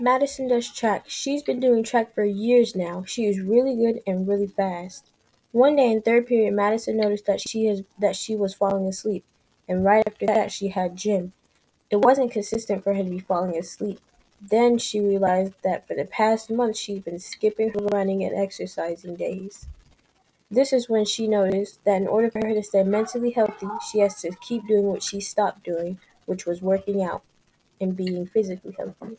Madison does track. She's been doing track for years now. She is really good and really fast. One day in third period, Madison noticed that she has that she was falling asleep, and right after that she had gym. It wasn't consistent for her to be falling asleep. Then she realized that for the past month she'd been skipping her running and exercising days. This is when she noticed that in order for her to stay mentally healthy, she has to keep doing what she stopped doing, which was working out and being physically healthy.